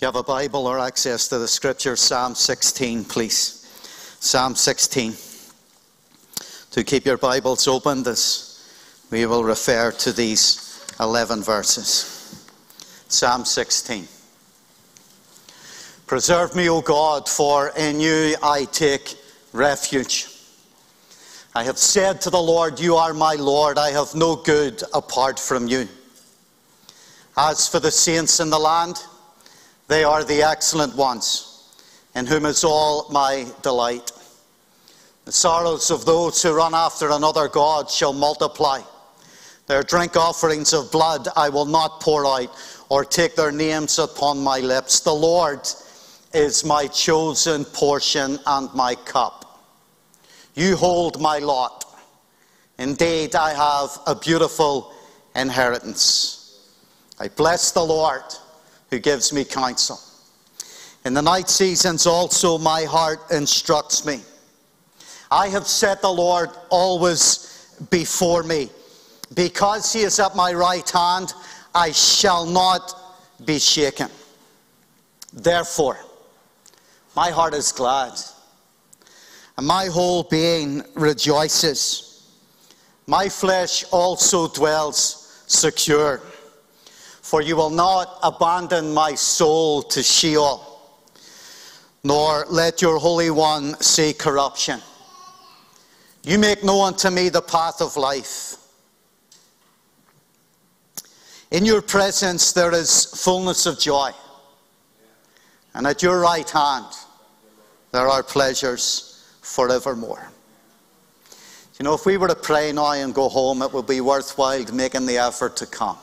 You have a Bible or access to the scripture, Psalm 16, please. Psalm 16. To keep your Bibles open, this, we will refer to these 11 verses. Psalm 16. Preserve me, O God, for in you I take refuge. I have said to the Lord, You are my Lord. I have no good apart from you. As for the saints in the land, they are the excellent ones, in whom is all my delight. The sorrows of those who run after another God shall multiply. Their drink offerings of blood I will not pour out, or take their names upon my lips. The Lord is my chosen portion and my cup. You hold my lot. Indeed, I have a beautiful inheritance. I bless the Lord who gives me counsel. In the night seasons also my heart instructs me. I have set the Lord always before me. Because he is at my right hand, I shall not be shaken. Therefore, my heart is glad, and my whole being rejoices. My flesh also dwells secure for you will not abandon my soul to Sheol, nor let your Holy One see corruption. You make known to me the path of life. In your presence there is fullness of joy, and at your right hand there are pleasures forevermore. You know, if we were to pray now and go home, it would be worthwhile making the effort to come.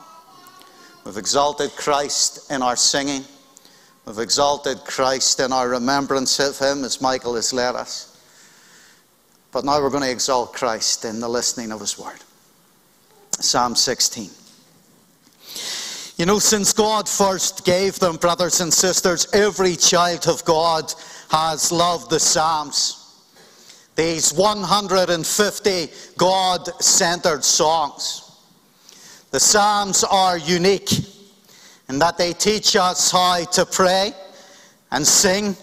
We've exalted Christ in our singing. We've exalted Christ in our remembrance of Him as Michael has led us. But now we're going to exalt Christ in the listening of His word. Psalm 16. You know, since God first gave them, brothers and sisters, every child of God has loved the Psalms. These 150 God centered songs. The Psalms are unique in that they teach us how to pray and sing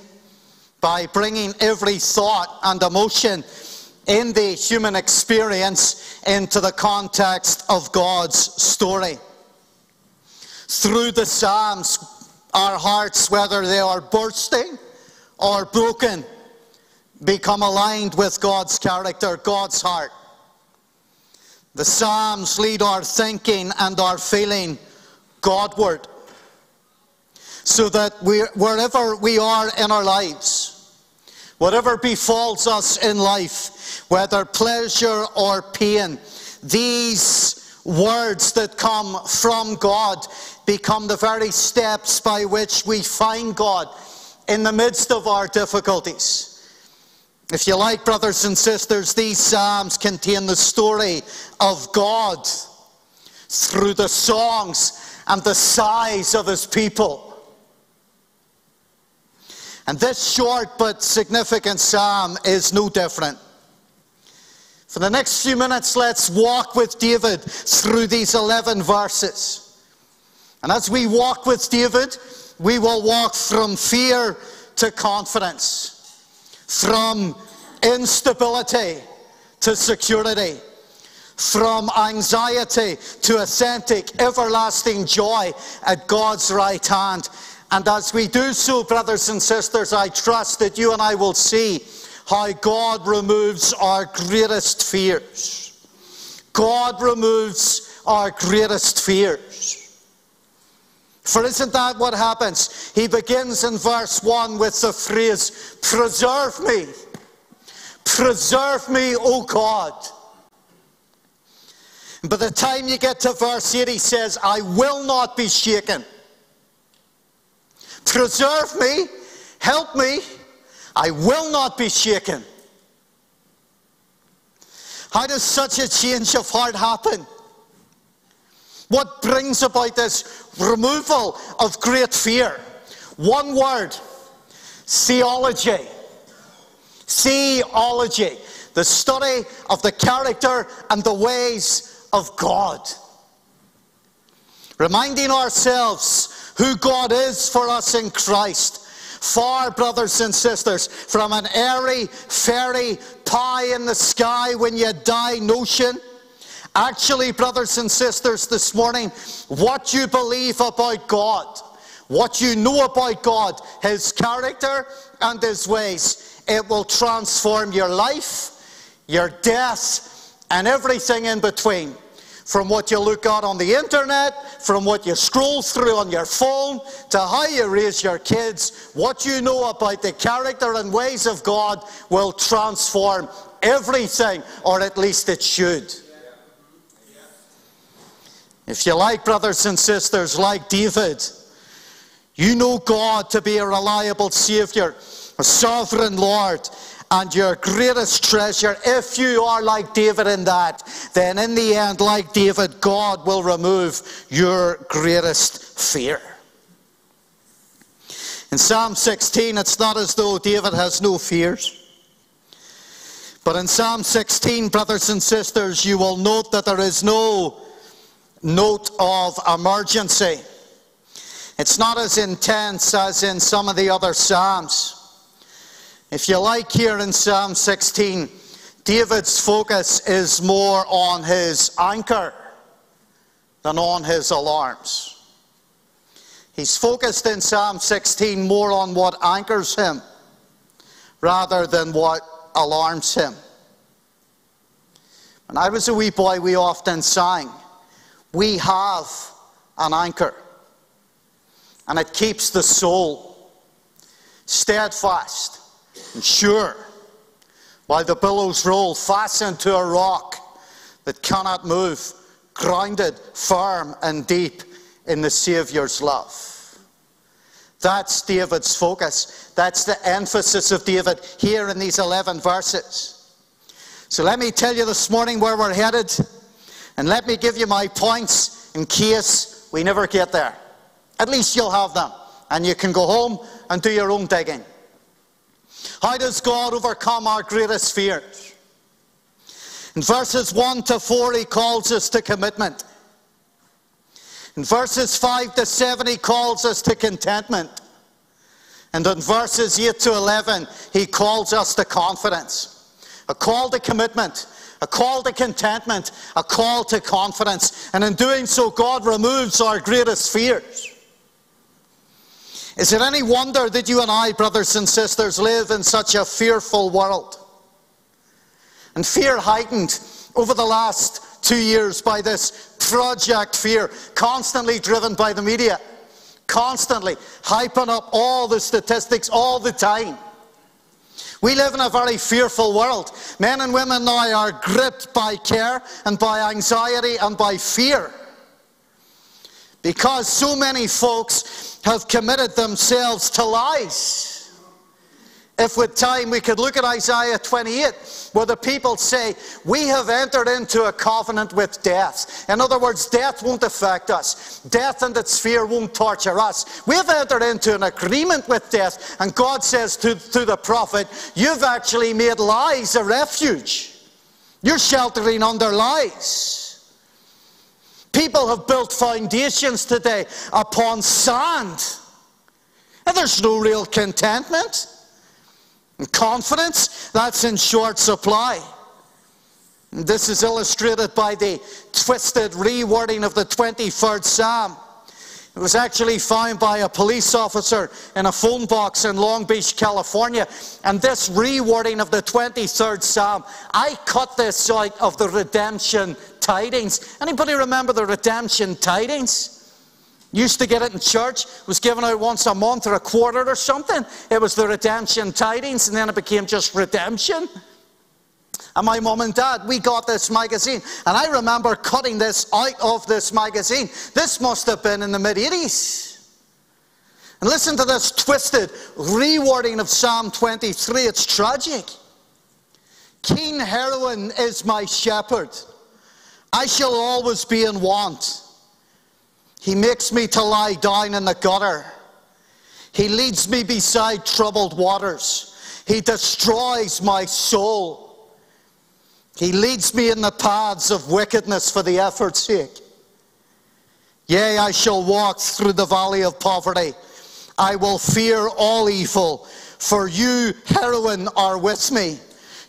by bringing every thought and emotion in the human experience into the context of God's story. Through the Psalms, our hearts, whether they are bursting or broken, become aligned with God's character, God's heart. The Psalms lead our thinking and our feeling Godward. So that we, wherever we are in our lives, whatever befalls us in life, whether pleasure or pain, these words that come from God become the very steps by which we find God in the midst of our difficulties. If you like, brothers and sisters, these Psalms contain the story of God through the songs and the sighs of his people. And this short but significant psalm is no different. For the next few minutes, let's walk with David through these 11 verses. And as we walk with David, we will walk from fear to confidence from instability to security, from anxiety to authentic, everlasting joy at God's right hand. And as we do so, brothers and sisters, I trust that you and I will see how God removes our greatest fears. God removes our greatest fears. For isn't that what happens? He begins in verse 1 with the phrase, Preserve me. Preserve me, O God. By the time you get to verse 8, he says, I will not be shaken. Preserve me, help me, I will not be shaken. How does such a change of heart happen? What brings about this removal of great fear? One word theology. Theology. The study of the character and the ways of God. Reminding ourselves who God is for us in Christ. Far, brothers and sisters, from an airy, fairy, pie in the sky when you die notion. Actually, brothers and sisters, this morning, what you believe about God, what you know about God, His character and His ways, it will transform your life, your death, and everything in between from what you look at on the internet, from what you scroll through on your phone, to how you raise your kids, what you know about the character and ways of God will transform everything, or at least it should. If you like, brothers and sisters, like David, you know God to be a reliable Savior, a sovereign Lord, and your greatest treasure, if you are like David in that, then in the end, like David, God will remove your greatest fear. In Psalm 16, it's not as though David has no fears. But in Psalm 16, brothers and sisters, you will note that there is no note of emergency. It's not as intense as in some of the other Psalms. If you like, here in Psalm 16, David's focus is more on his anchor than on his alarms. He's focused in Psalm 16 more on what anchors him rather than what alarms him. When I was a wee boy, we often sang, We have an anchor, and it keeps the soul steadfast and sure, while the billows roll, fastened to a rock that cannot move, grounded firm and deep in the Saviour's love. That's David's focus. That's the emphasis of David here in these 11 verses. So let me tell you this morning where we're headed, and let me give you my points in case we never get there. At least you'll have them, and you can go home and do your own digging. How does God overcome our greatest fears? In verses 1 to 4, he calls us to commitment. In verses 5 to 7, he calls us to contentment. And in verses 8 to 11, he calls us to confidence. A call to commitment, a call to contentment, a call to confidence. And in doing so, God removes our greatest fears. Is it any wonder that you and I, brothers and sisters, live in such a fearful world? And fear heightened over the last two years by this project fear, constantly driven by the media, constantly hyping up all the statistics all the time. We live in a very fearful world. Men and women now are gripped by care and by anxiety and by fear. Because so many folks have committed themselves to lies. If with time we could look at Isaiah 28, where the people say, We have entered into a covenant with death. In other words, death won't affect us, death and its fear won't torture us. We've entered into an agreement with death, and God says to, to the prophet, You've actually made lies a refuge. You're sheltering under lies. People have built foundations today upon sand. And there's no real contentment confidence. That's in short supply. This is illustrated by the twisted rewording of the 23rd Psalm. It was actually found by a police officer in a phone box in Long Beach, California. And this rewording of the 23rd Psalm, I cut this out of the redemption tidings. Anybody remember the redemption tidings? Used to get it in church, was given out once a month or a quarter or something. It was the redemption tidings, and then it became just redemption. And my mom and dad, we got this magazine. And I remember cutting this out of this magazine. This must have been in the mid 80s. And listen to this twisted rewording of Psalm 23. It's tragic. King heroin is my shepherd. I shall always be in want. He makes me to lie down in the gutter. He leads me beside troubled waters. He destroys my soul. He leads me in the paths of wickedness for the effort's sake. Yea, I shall walk through the valley of poverty. I will fear all evil, for you, heroin, are with me.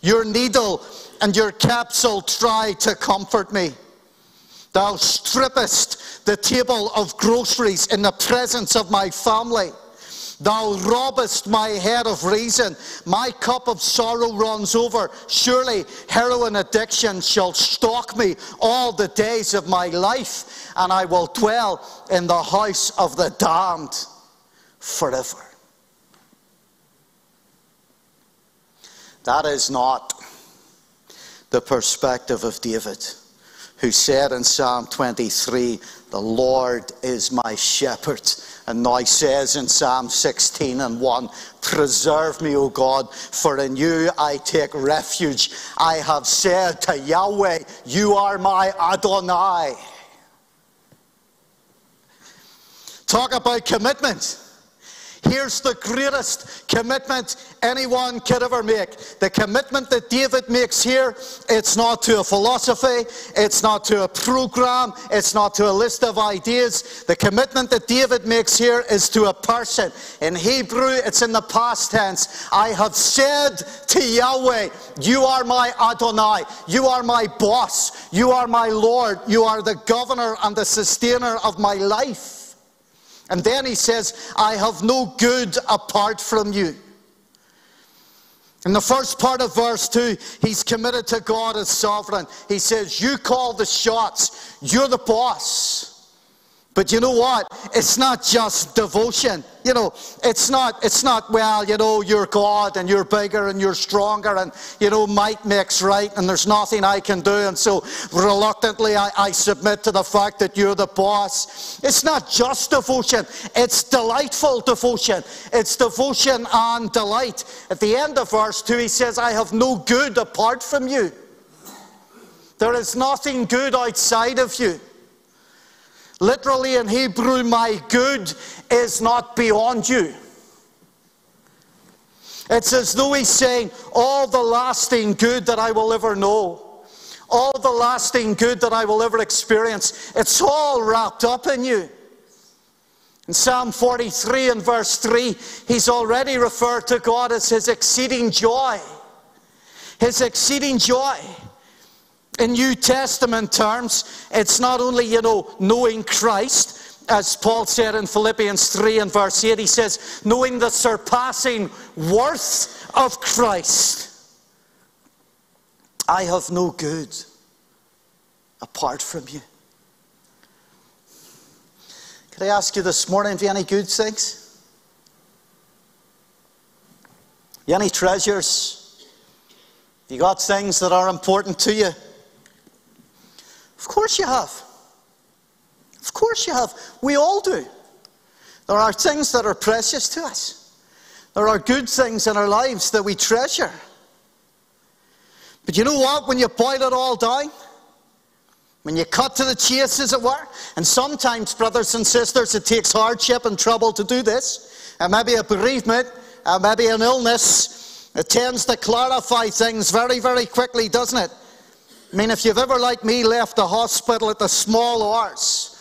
Your needle and your capsule try to comfort me. Thou strippest the table of groceries in the presence of my family. Thou robbest my head of reason. My cup of sorrow runs over. Surely heroin addiction shall stalk me all the days of my life, and I will dwell in the house of the damned forever. That is not the perspective of David, who said in Psalm 23, The Lord is my shepherd. And now says in Psalm 16 and 1, Preserve me, O God, for in you I take refuge. I have said to Yahweh, You are my Adonai. Talk about commitment. Here's the greatest commitment anyone could ever make. The commitment that David makes here, it's not to a philosophy, it's not to a program, it's not to a list of ideas. The commitment that David makes here is to a person. In Hebrew, it's in the past tense. I have said to Yahweh, You are my Adonai, you are my boss, you are my Lord, you are the governor and the sustainer of my life. And then he says, I have no good apart from you. In the first part of verse 2, he's committed to God as sovereign. He says, You call the shots, you're the boss. But you know what? It's not just devotion. You know, it's not, it's not, well, you know, you're God and you're bigger and you're stronger and, you know, might makes right and there's nothing I can do. And so reluctantly I, I submit to the fact that you're the boss. It's not just devotion. It's delightful devotion. It's devotion and delight. At the end of verse 2, he says, I have no good apart from you. There is nothing good outside of you. Literally in Hebrew, my good is not beyond you. It's as though he's saying, All the lasting good that I will ever know, all the lasting good that I will ever experience, it's all wrapped up in you. In Psalm 43 and verse 3, he's already referred to God as his exceeding joy. His exceeding joy. In New Testament terms, it's not only, you know, knowing Christ, as Paul said in Philippians 3 and verse 8, he says, knowing the surpassing worth of Christ. I have no good apart from you. Could I ask you this morning, have you any good things? You any treasures? You got things that are important to you? Of course you have. Of course you have. We all do. There are things that are precious to us. There are good things in our lives that we treasure. But you know what? When you boil it all down, when you cut to the chase, as it were, and sometimes, brothers and sisters, it takes hardship and trouble to do this, and maybe a bereavement, and maybe an illness, it tends to clarify things very, very quickly, doesn't it? I mean, if you've ever, like me, left the hospital at the small hours,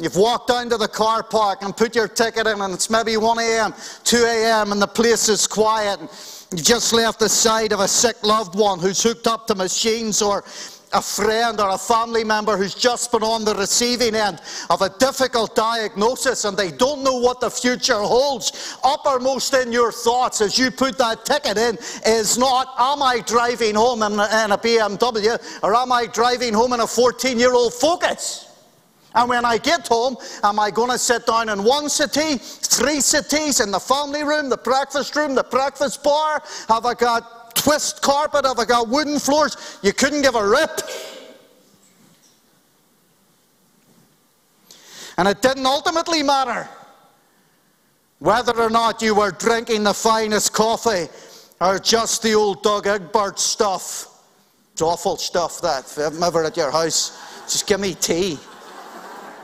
You've walked down to the car park and put your ticket in, and it's maybe 1 a.m., 2 a.m., and the place is quiet. And you just left the side of a sick loved one who's hooked up to machines or a friend or a family member who's just been on the receiving end of a difficult diagnosis and they don't know what the future holds, uppermost in your thoughts as you put that ticket in is not, am I driving home in a, in a BMW or am I driving home in a 14 year old Focus? And when I get home, am I going to sit down in one city, three cities, in the family room, the breakfast room, the breakfast bar? Have I got twist carpet, have I got wooden floors? You couldn't give a rip. And it didn't ultimately matter whether or not you were drinking the finest coffee or just the old Douwe Egbert stuff. It's awful stuff that. If I'm ever at your house, just give me tea.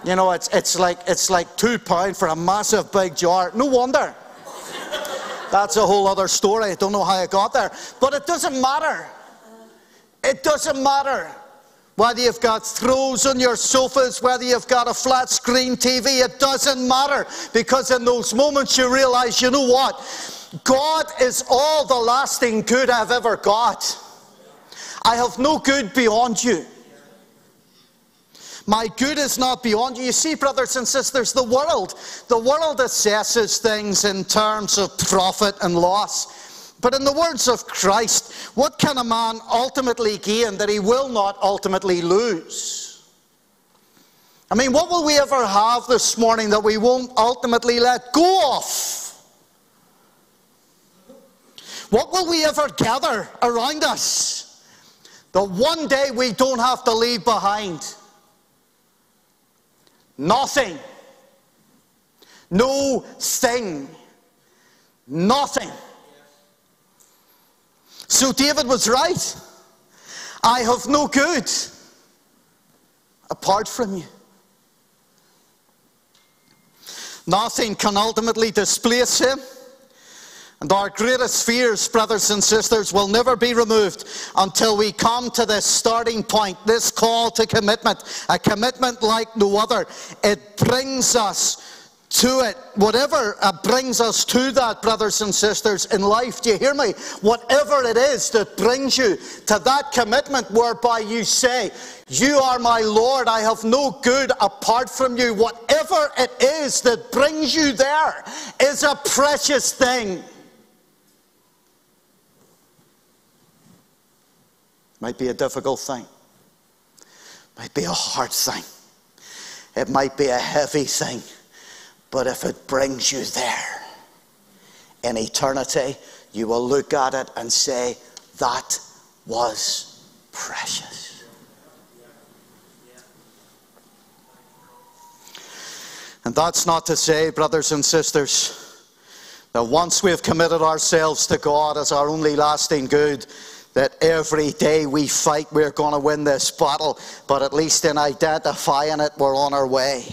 You know, it's, it's, like, it's like two pounds for a massive big jar. No wonder. That's a whole other story. I don't know how I got there. But it doesn't matter. It doesn't matter whether you've got throws on your sofas, whether you've got a flat screen TV, it doesn't matter because in those moments you realize, you know what? God is all the lasting good I've ever got. I have no good beyond you. My good is not beyond you. You see, brothers and sisters, the world, the world assesses things in terms of profit and loss. But in the words of Christ, what can a man ultimately gain that he will not ultimately lose? I mean, what will we ever have this morning that we won't ultimately let go of? What will we ever gather around us that one day we don't have to leave behind? Nothing. No thing. Nothing. So David was right. I have no good apart from you. Nothing can ultimately displace him. And our greatest fears, brothers and sisters, will never be removed until we come to this starting point, this call to commitment, a commitment like no other. It brings us to it. Whatever uh, brings us to that, brothers and sisters, in life, do you hear me? Whatever it is that brings you to that commitment whereby you say, You are my Lord, I have no good apart from you. Whatever it is that brings you there is a precious thing. Might be a difficult thing. Might be a hard thing. It might be a heavy thing. But if it brings you there in eternity, you will look at it and say, that was precious. And that's not to say, brothers and sisters, that once we have committed ourselves to God as our only lasting good, that every day we fight, we're going to win this battle, but at least in identifying it, we're on our way.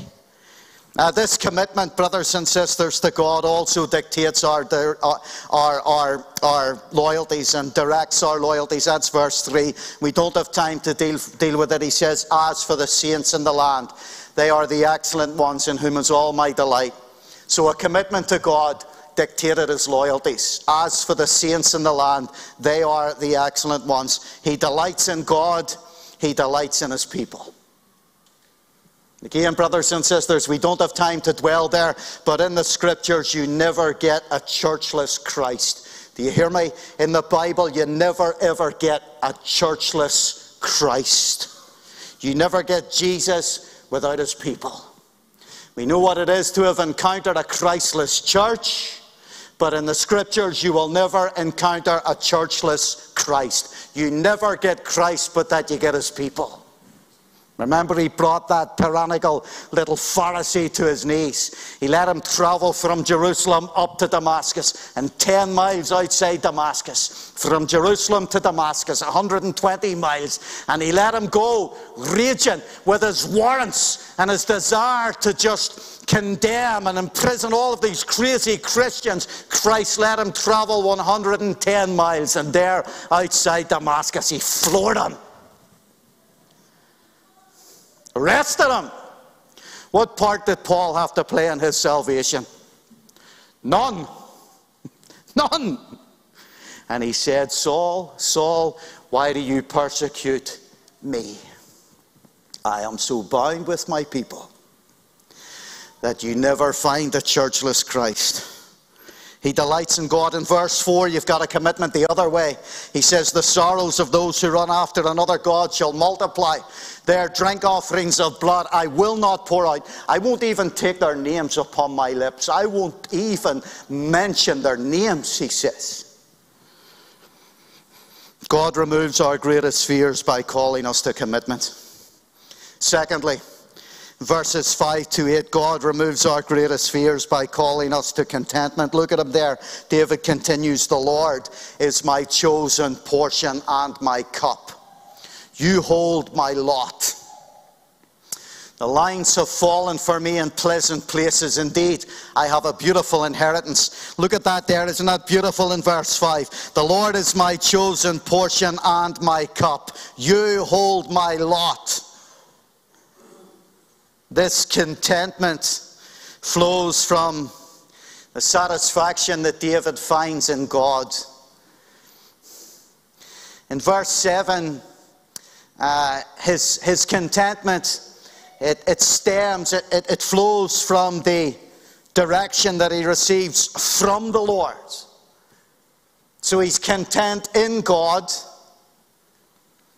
Now, this commitment, brothers and sisters, to God also dictates our, uh, our, our, our loyalties and directs our loyalties. That's verse 3. We don't have time to deal, deal with it. He says, As for the saints in the land, they are the excellent ones in whom is all my delight. So, a commitment to God dictated his loyalties. As for the saints in the land, they are the excellent ones. He delights in God, he delights in his people. Again, brothers and sisters, we don't have time to dwell there, but in the scriptures, you never get a churchless Christ. Do you hear me? In the Bible, you never ever get a churchless Christ. You never get Jesus without his people. We know what it is to have encountered a Christless church. But in the scriptures, you will never encounter a churchless Christ. You never get Christ, but that you get his people. Remember, he brought that tyrannical little Pharisee to his knees. He let him travel from Jerusalem up to Damascus and 10 miles outside Damascus. From Jerusalem to Damascus, 120 miles. And he let him go raging with his warrants and his desire to just condemn and imprison all of these crazy Christians. Christ let him travel 110 miles. And there outside Damascus, he floored them arrested him. What part did Paul have to play in his salvation? None. None. And he said, Saul, Saul, why do you persecute me? I am so bound with my people that you never find a churchless Christ. He delights in God. In verse 4, you've got a commitment the other way. He says, The sorrows of those who run after another God shall multiply. Their drink offerings of blood I will not pour out. I won't even take their names upon my lips. I won't even mention their names, he says. God removes our greatest fears by calling us to commitment. Secondly, verses 5 to 8, God removes our greatest fears by calling us to contentment. Look at him there. David continues, The Lord is my chosen portion and my cup. You hold my lot. The lines have fallen for me in pleasant places. Indeed, I have a beautiful inheritance. Look at that there. Isn't that beautiful in verse 5? The Lord is my chosen portion and my cup. You hold my lot. This contentment flows from the satisfaction that David finds in God. In verse 7, uh, his, his contentment it, it stems, it, it, it flows from the direction that he receives from the Lord. So he's content in God.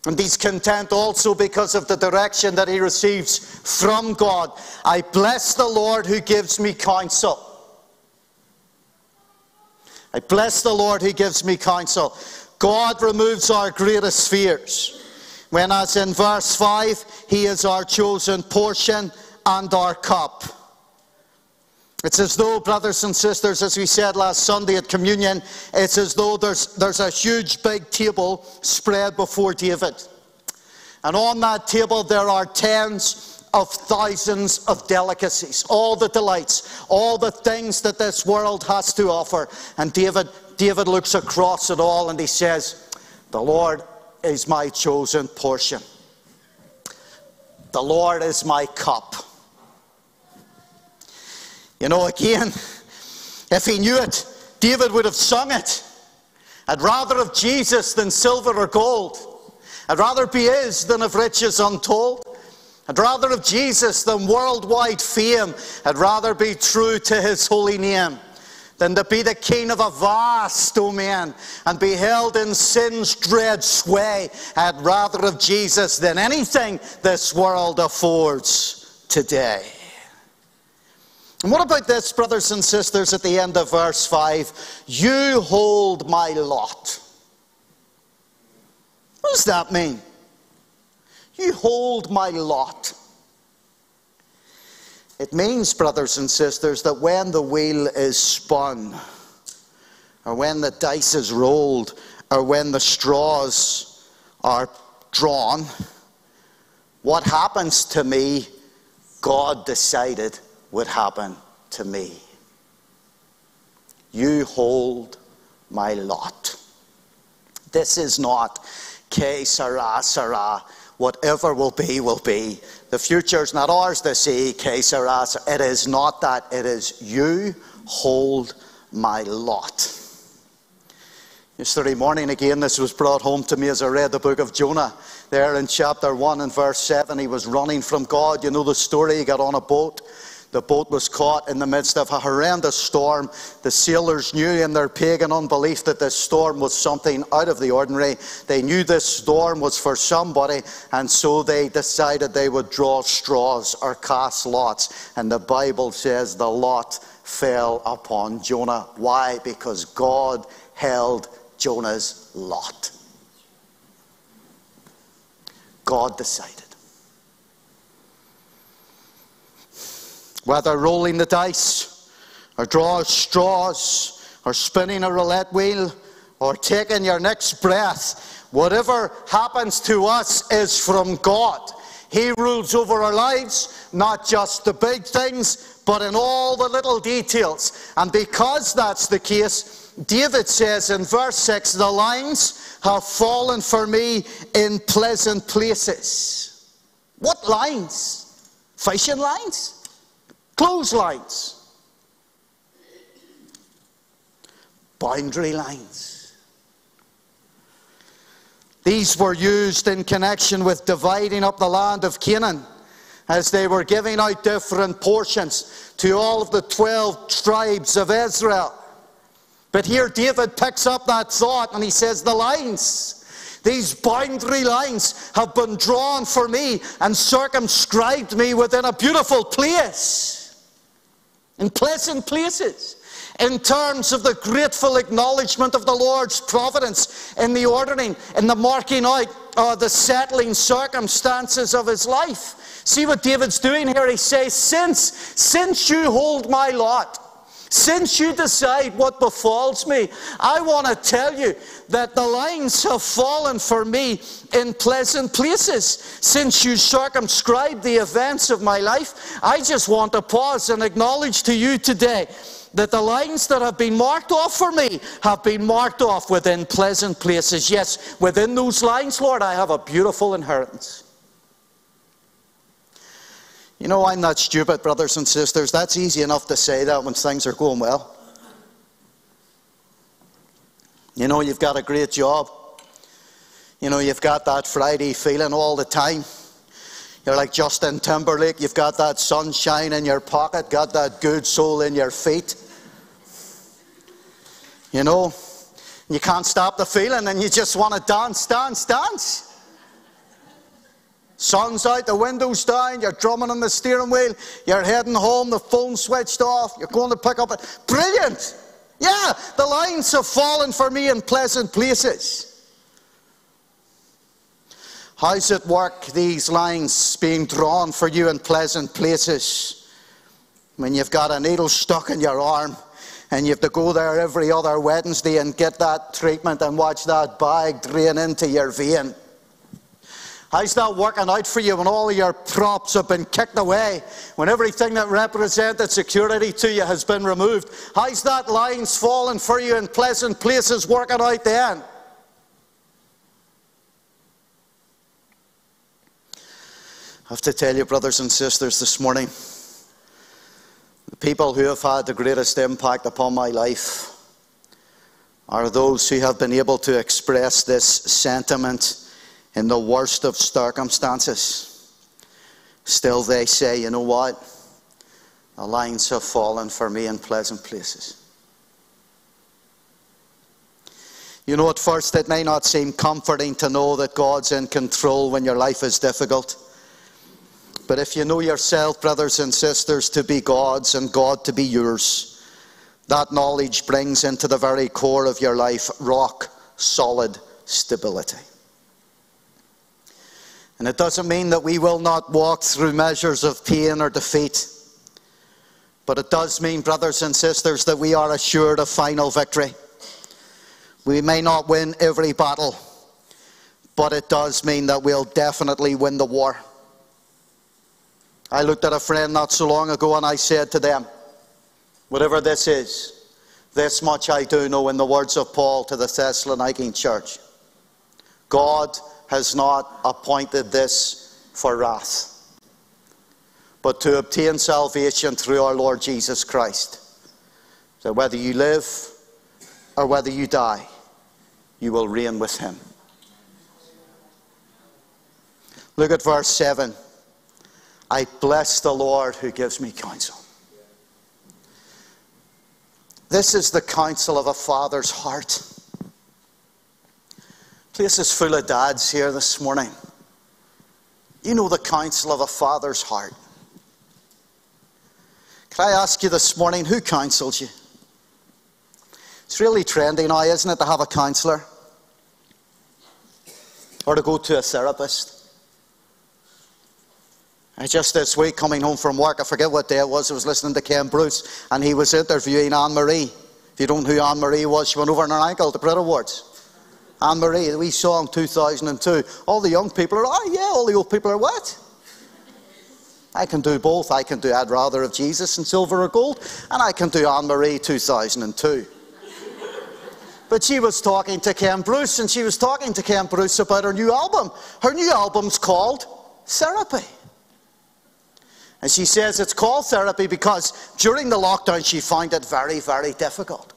And he's content also because of the direction that he receives from God. I bless the Lord who gives me counsel. I bless the Lord who gives me counsel. God removes our greatest fears. When, as in verse 5, He is our chosen portion and our cup. It's as though, brothers and sisters, as we said last Sunday at communion, it's as though there's, there's a huge big table spread before David. And on that table, there are tens of thousands of delicacies, all the delights, all the things that this world has to offer. And David, David looks across it all and he says, The Lord is my chosen portion. The Lord is my cup. You know, again, if he knew it, David would have sung it. I'd rather have Jesus than silver or gold. I'd rather be his than of riches untold. I'd rather have Jesus than worldwide fame. I'd rather be true to his holy name than to be the king of a vast domain and be held in sin's dread sway. I'd rather have Jesus than anything this world affords today. And what about this, brothers and sisters, at the end of verse 5? You hold my lot. What does that mean? You hold my lot. It means, brothers and sisters, that when the wheel is spun, or when the dice is rolled, or when the straws are drawn, what happens to me, God decided would happen to me. You hold my lot. This is not que sera, sera. Whatever will be, will be. The future is not ours to see, que sera. It is not that. It is you hold my lot. Yesterday morning, again, this was brought home to me as I read the book of Jonah. There in chapter 1 and verse 7, he was running from God. You know the story. He got on a boat the boat was caught in the midst of a horrendous storm. The sailors knew in their pagan unbelief that this storm was something out of the ordinary. They knew this storm was for somebody, and so they decided they would draw straws or cast lots. And the Bible says the lot fell upon Jonah. Why? Because God held Jonah's lot. God decided. Whether rolling the dice, or drawing straws, or spinning a roulette wheel, or taking your next breath, whatever happens to us is from God. He rules over our lives, not just the big things, but in all the little details. And because that's the case, David says in verse 6 the lines have fallen for me in pleasant places. What lines? Fishing lines? Clotheslines. Boundary lines. These were used in connection with dividing up the land of Canaan as they were giving out different portions to all of the 12 tribes of Israel. But here David picks up that thought and he says, The lines these boundary lines have been drawn for me and circumscribed me within a beautiful place in pleasant places, in terms of the grateful acknowledgement of the Lord's providence in the ordering, in the marking out uh, the settling circumstances of his life. See what David's doing here? He says, Since, since you hold my lot, Since you decide what befalls me, I want to tell you that the lines have fallen for me in pleasant places. Since you circumscribe the events of my life, I just want to pause and acknowledge to you today that the lines that have been marked off for me have been marked off within pleasant places. Yes, within those lines, Lord, I have a beautiful inheritance. You know, I'm not stupid, brothers and sisters. That's easy enough to say that when things are going well. You know, you've got a great job. You know, you've got that Friday feeling all the time. You're like Justin Timberlake. You've got that sunshine in your pocket, got that good soul in your feet. You know, you can't stop the feeling and you just want to dance, dance, dance. Sun's out, the window's down, you're drumming on the steering wheel, you're heading home, the phone's switched off, you're going to pick up it. Brilliant! Yeah, the lines have fallen for me in pleasant places. How's it work, these lines being drawn for you in pleasant places? When you've got a needle stuck in your arm and you have to go there every other Wednesday and get that treatment and watch that bag drain into your vein. How's that working out for you when all your props have been kicked away? When everything that represented security to you has been removed? How's that lines falling for you in pleasant places working out then? I have to tell you, brothers and sisters, this morning, the people who have had the greatest impact upon my life are those who have been able to express this sentiment in the worst of circumstances, still they say, you know what? The lines have fallen for me in pleasant places. You know, at first it may not seem comforting to know that God's in control when your life is difficult. But if you know yourself, brothers and sisters, to be God's and God to be yours, that knowledge brings into the very core of your life rock solid stability. And it doesn't mean that we will not walk through measures of pain or defeat. But it does mean, brothers and sisters, that we are assured of final victory. We may not win every battle, but it does mean that we'll definitely win the war. I looked at a friend not so long ago and I said to them, whatever this is, this much I do know in the words of Paul to the Thessalonican church. God has not appointed this for wrath, but to obtain salvation through our Lord Jesus Christ. So whether you live or whether you die, you will reign with him. Look at verse 7. I bless the Lord who gives me counsel. This is the counsel of a father's heart. Place is full of dads here this morning. You know the counsel of a father's heart. Can I ask you this morning, who counsels you? It's really trendy now, isn't it, to have a counselor? Or to go to a therapist? I just this week coming home from work, I forget what day it was, I was listening to Ken Bruce, and he was interviewing Anne Marie. If you don't know who Anne Marie was, she went over on her ankle at the Brit Awards. Anne Marie that we saw in 2002. All the young people are, oh, yeah, all the old people are what? I can do both. I can do I'd rather of Jesus and silver or gold, and I can do Anne Marie 2002. but she was talking to Ken Bruce, and she was talking to Ken Bruce about her new album. Her new album's called Therapy. And she says it's called therapy because during the lockdown she found it very, very difficult.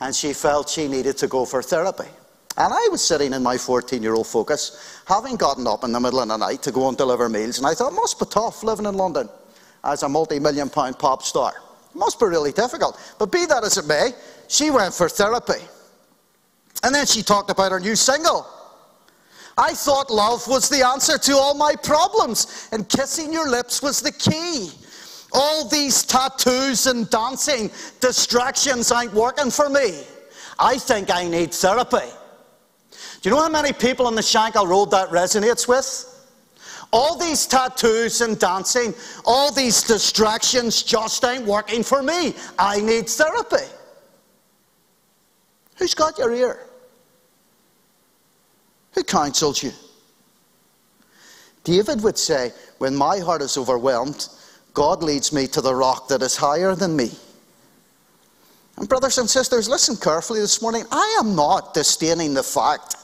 And she felt she needed to go for therapy. And I was sitting in my 14 year old focus, having gotten up in the middle of the night to go and deliver meals, and I thought, it must be tough living in London as a multi million pound pop star. It must be really difficult. But be that as it may, she went for therapy. And then she talked about her new single. I thought love was the answer to all my problems, and kissing your lips was the key. All these tattoos and dancing distractions ain't working for me. I think I need therapy. Do you know how many people on the Shankill Road that resonates with? All these tattoos and dancing, all these distractions just ain't working for me. I need therapy. Who's got your ear? Who counsels you? David would say, When my heart is overwhelmed, God leads me to the rock that is higher than me. And, brothers and sisters, listen carefully this morning. I am not disdaining the fact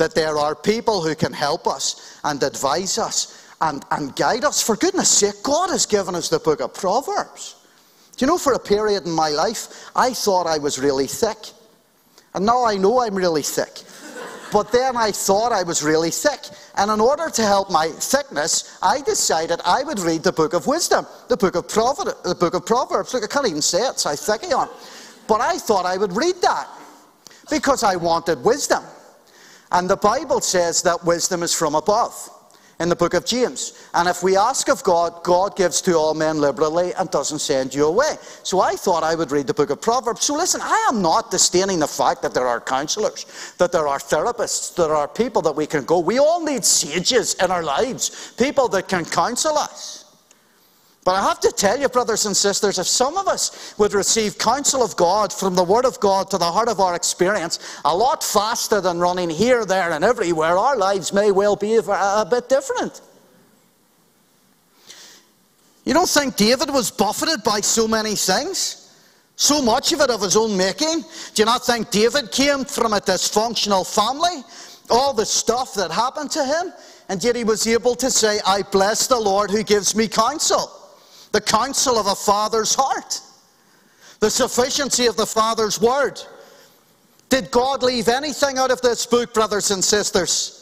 that there are people who can help us and advise us and, and guide us. For goodness sake, God has given us the book of Proverbs. Do you know, for a period in my life, I thought I was really thick. And now I know I'm really thick. But then I thought I was really thick. And in order to help my thickness, I decided I would read the book of wisdom, the book of, Proverbs. the book of Proverbs. Look, I can't even say it, it's how thick I am. But I thought I would read that because I wanted wisdom. And the Bible says that wisdom is from above in the book of James. And if we ask of God, God gives to all men liberally and doesn't send you away. So I thought I would read the book of Proverbs. So listen, I am not disdaining the fact that there are counselors, that there are therapists, there are people that we can go. We all need sages in our lives, people that can counsel us. But I have to tell you, brothers and sisters, if some of us would receive counsel of God from the Word of God to the heart of our experience a lot faster than running here, there, and everywhere, our lives may well be a bit different. You don't think David was buffeted by so many things? So much of it of his own making? Do you not think David came from a dysfunctional family? All the stuff that happened to him? And yet he was able to say, I bless the Lord who gives me counsel the counsel of a father's heart, the sufficiency of the father's word. Did God leave anything out of this book, brothers and sisters,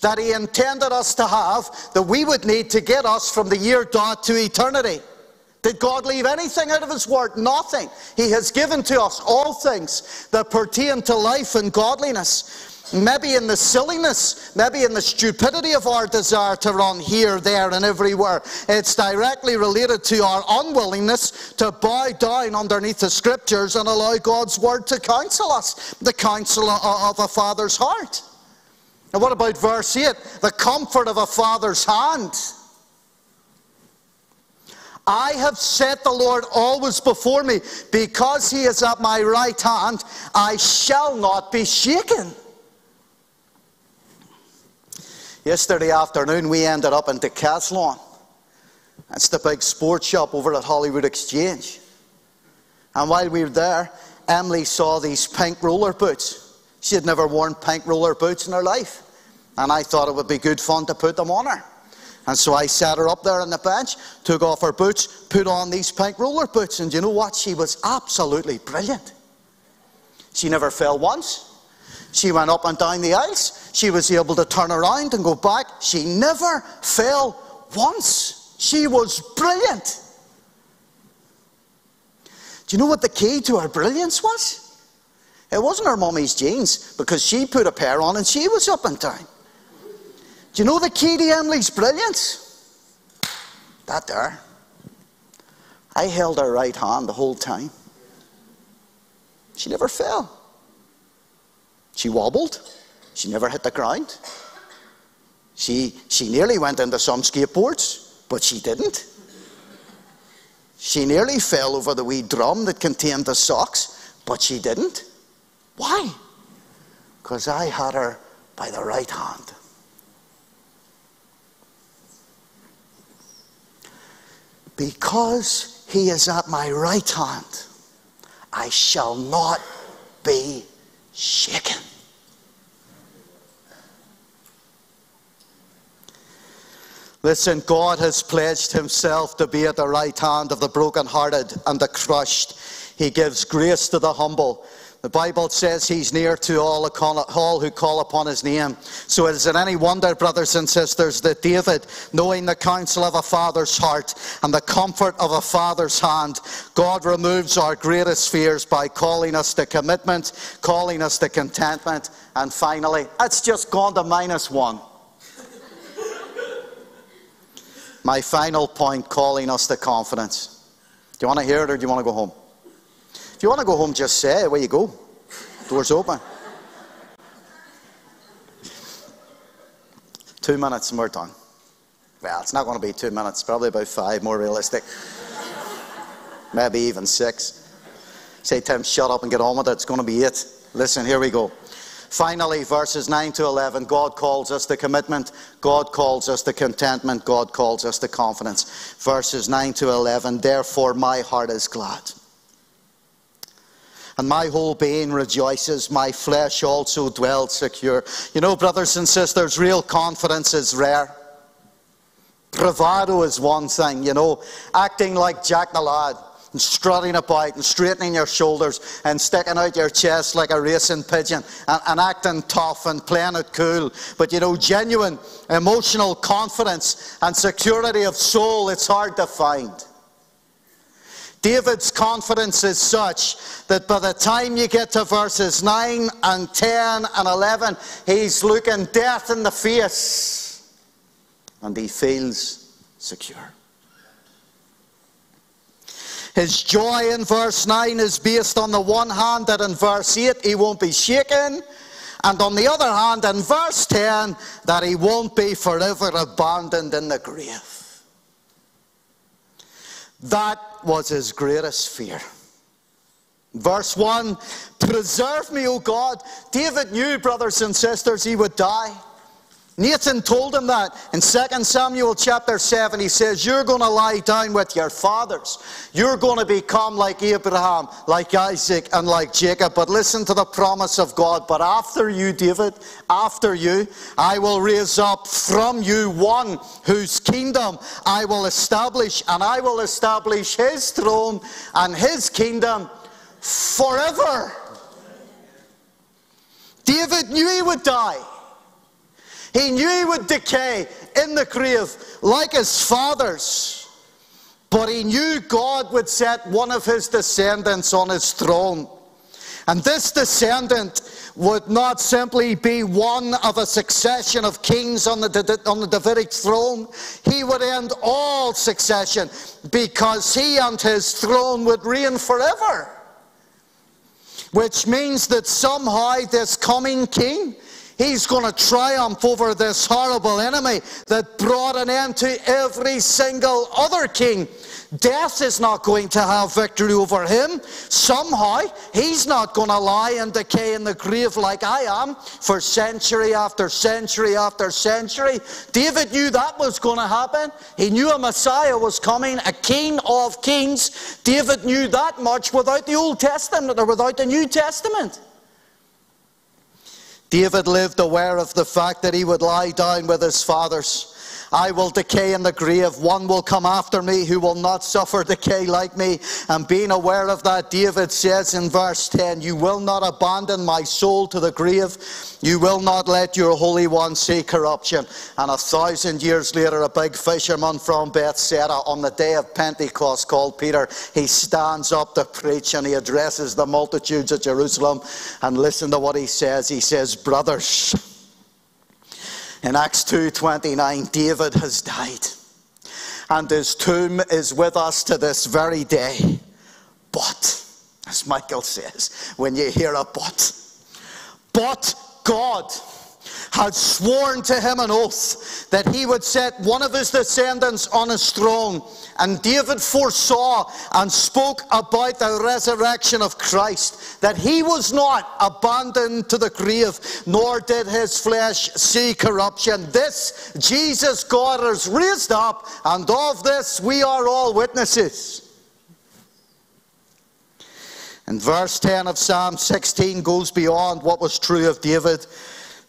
that He intended us to have that we would need to get us from the year dot to eternity? Did God leave anything out of His Word? Nothing. He has given to us all things that pertain to life and godliness. Maybe in the silliness, maybe in the stupidity of our desire to run here, there, and everywhere. It's directly related to our unwillingness to bow down underneath the scriptures and allow God's word to counsel us, the counsel of a father's heart. And what about verse 8? The comfort of a father's hand. I have set the Lord always before me. Because he is at my right hand, I shall not be shaken. Yesterday afternoon, we ended up in Decathlon. That's the big sports shop over at Holywood Exchange. And while we were there, Emily saw these pink roller boots. She had never worn pink roller boots in her life. And I thought it would be good fun to put them on her. And so I sat her up there on the bench, took off her boots, put on these pink roller boots. And you know what? She was absolutely brilliant. She never fell once. She went up and down the aisles. She was able to turn around and go back. She never fell once. She was brilliant. Do you know what the key to her brilliance was? It wasn't her mummy's genes because she put a pair on and she was up and down. Do you know the key to Emily's brilliance? That there. I held her right hand the whole time. She never fell. She wobbled. She never hit the ground. She, she nearly went into some skateboards, but she didn't. She nearly fell over the wee drum that contained the socks, but she didn't. Why? Because I had her by the right hand. Because he is at my right hand, I shall not be shaken. Listen, God has pledged himself to be at the right hand of the brokenhearted and the crushed. He gives grace to the humble. The Bible says he's near to all, all who call upon his name. So is it any wonder, brothers and sisters, that David, knowing the counsel of a father's heart and the comfort of a father's hand, God removes our greatest fears by calling us to commitment, calling us to contentment, and finally, it's just gone to minus one. My final point calling us to confidence. Do you want to hear it or do you want to go home? If you want to go home, just say it. Where you go? Doors open. Two minutes and we're done. Well, it's not going to be two minutes, probably about five, more realistic. Maybe even six. Say, Tim, shut up and get on with it. It's going to be it. Listen, here we go. Finally, verses 9 to 11, God calls us to commitment, God calls us to contentment, God calls us to confidence. Verses 9 to 11, therefore my heart is glad. And my whole being rejoices, my flesh also dwells secure. You know, brothers and sisters, real confidence is rare. Bravado is one thing, you know, acting like Jack the Lad and strutting about and straightening your shoulders and sticking out your chest like a racing pigeon and, and acting tough and playing it cool. But you know, genuine emotional confidence and security of soul, it's hard to find. David's confidence is such that by the time you get to verses 9 and 10 and 11, he's looking death in the face and he feels secure. His joy in verse 9 is based on the one hand that in verse 8 he won't be shaken, and on the other hand, in verse 10, that he won't be forever abandoned in the grave. That was his greatest fear. Verse 1 Preserve me, O God. David knew, brothers and sisters, he would die. Nathan told him that in 2 Samuel chapter 7. He says, You're going to lie down with your fathers. You're going to become like Abraham, like Isaac, and like Jacob. But listen to the promise of God. But after you, David, after you, I will raise up from you one whose kingdom I will establish, and I will establish his throne and his kingdom forever. David knew he would die. He knew he would decay in the grave like his fathers. But he knew God would set one of his descendants on his throne. And this descendant would not simply be one of a succession of kings on the, on the Davidic throne. He would end all succession because he and his throne would reign forever. Which means that somehow this coming king He's going to triumph over this horrible enemy that brought an end to every single other king. Death is not going to have victory over him. Somehow, he's not going to lie and decay in the grave like I am for century after century after century. David knew that was going to happen. He knew a Messiah was coming, a king of kings. David knew that much without the Old Testament or without the New Testament. David lived aware of the fact that he would lie down with his fathers. I will decay in the grave. One will come after me who will not suffer decay like me. And being aware of that, David says in verse 10 You will not abandon my soul to the grave. You will not let your Holy One see corruption. And a thousand years later, a big fisherman from Bethsaida on the day of Pentecost called Peter, he stands up to preach and he addresses the multitudes at Jerusalem. And listen to what he says. He says, Brothers, in Acts 2:29, David has died, and his tomb is with us to this very day. But, as Michael says, when you hear a but, but God had sworn to him an oath that he would set one of his descendants on his throne. And David foresaw and spoke about the resurrection of Christ, that he was not abandoned to the grave, nor did his flesh see corruption. This Jesus God has raised up, and of this we are all witnesses. And verse 10 of Psalm 16 goes beyond what was true of David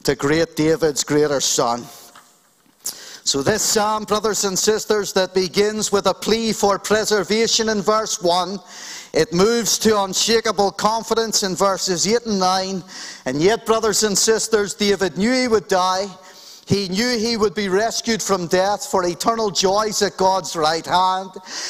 to great David's greater son. So, this psalm, brothers and sisters, that begins with a plea for preservation in verse 1, it moves to unshakable confidence in verses 8 and 9. And yet, brothers and sisters, David knew he would die. He knew he would be rescued from death for eternal joys at God's right hand.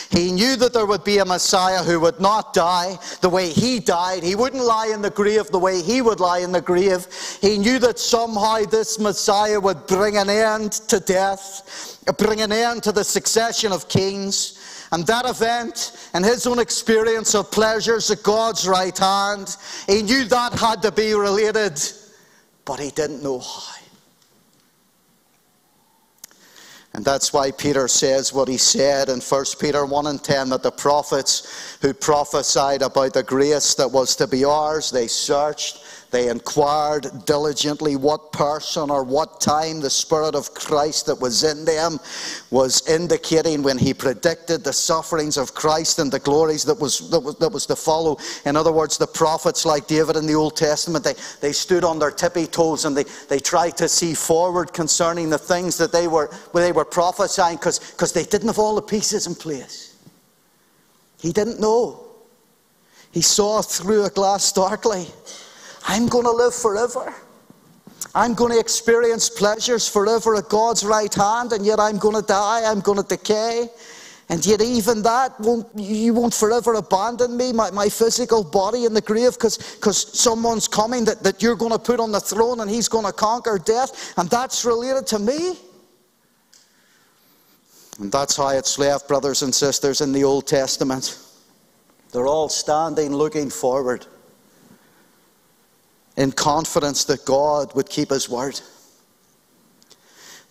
He knew that there would be a Messiah who would not die the way he died. He wouldn't lie in the grave the way he would lie in the grave. He knew that somehow this Messiah would bring an end to death, bring an end to the succession of kings. And that event, and his own experience of pleasures at God's right hand, he knew that had to be related, but he didn't know how. And that's why Peter says what he said in 1 Peter 1 and 10 that the prophets who prophesied about the grace that was to be ours, they searched they inquired diligently what person or what time the Spirit of Christ that was in them was indicating when he predicted the sufferings of Christ and the glories that was, that was, that was to follow. In other words, the prophets like David in the Old Testament, they, they stood on their tippy toes and they, they tried to see forward concerning the things that they were, they were prophesying because they didn't have all the pieces in place. He didn't know. He saw through a glass darkly. I'm going to live forever. I'm going to experience pleasures forever at God's right hand, and yet I'm going to die, I'm going to decay. And yet, even that, won't, you won't forever abandon me, my, my physical body in the grave, because someone's coming that, that you're going to put on the throne and he's going to conquer death, and that's related to me. And that's how it's left, brothers and sisters, in the Old Testament. They're all standing looking forward in confidence that God would keep his word.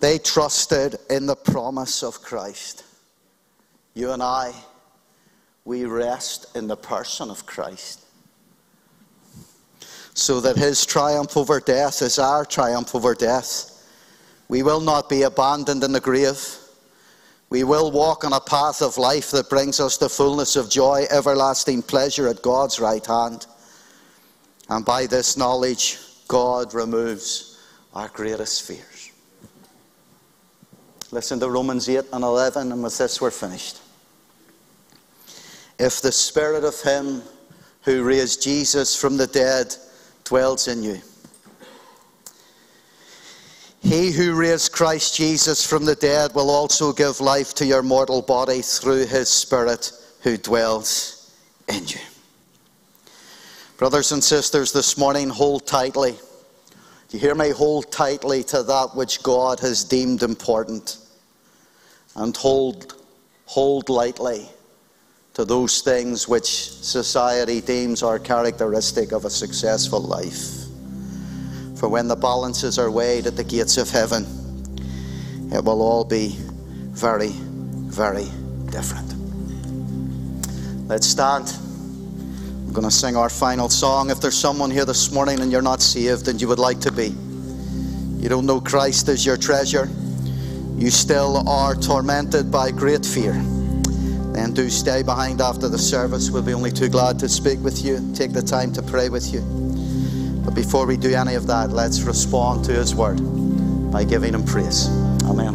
They trusted in the promise of Christ. You and I, we rest in the person of Christ. So that his triumph over death is our triumph over death. We will not be abandoned in the grave. We will walk on a path of life that brings us the fullness of joy, everlasting pleasure at God's right hand. And by this knowledge, God removes our greatest fears. Listen to Romans 8 and 11, and with this we're finished. If the spirit of him who raised Jesus from the dead dwells in you, he who raised Christ Jesus from the dead will also give life to your mortal body through his Spirit who dwells in you. Brothers and sisters, this morning, hold tightly. Do you hear me? Hold tightly to that which God has deemed important. And hold, hold lightly to those things which society deems are characteristic of a successful life. For when the balances are weighed at the gates of heaven, it will all be very, very different. Let's stand going to sing our final song. If there's someone here this morning and you're not saved and you would like to be, you don't know Christ as your treasure, you still are tormented by great fear, then do stay behind after the service. We'll be only too glad to speak with you, take the time to pray with you. But before we do any of that, let's respond to His word by giving Him praise. Amen.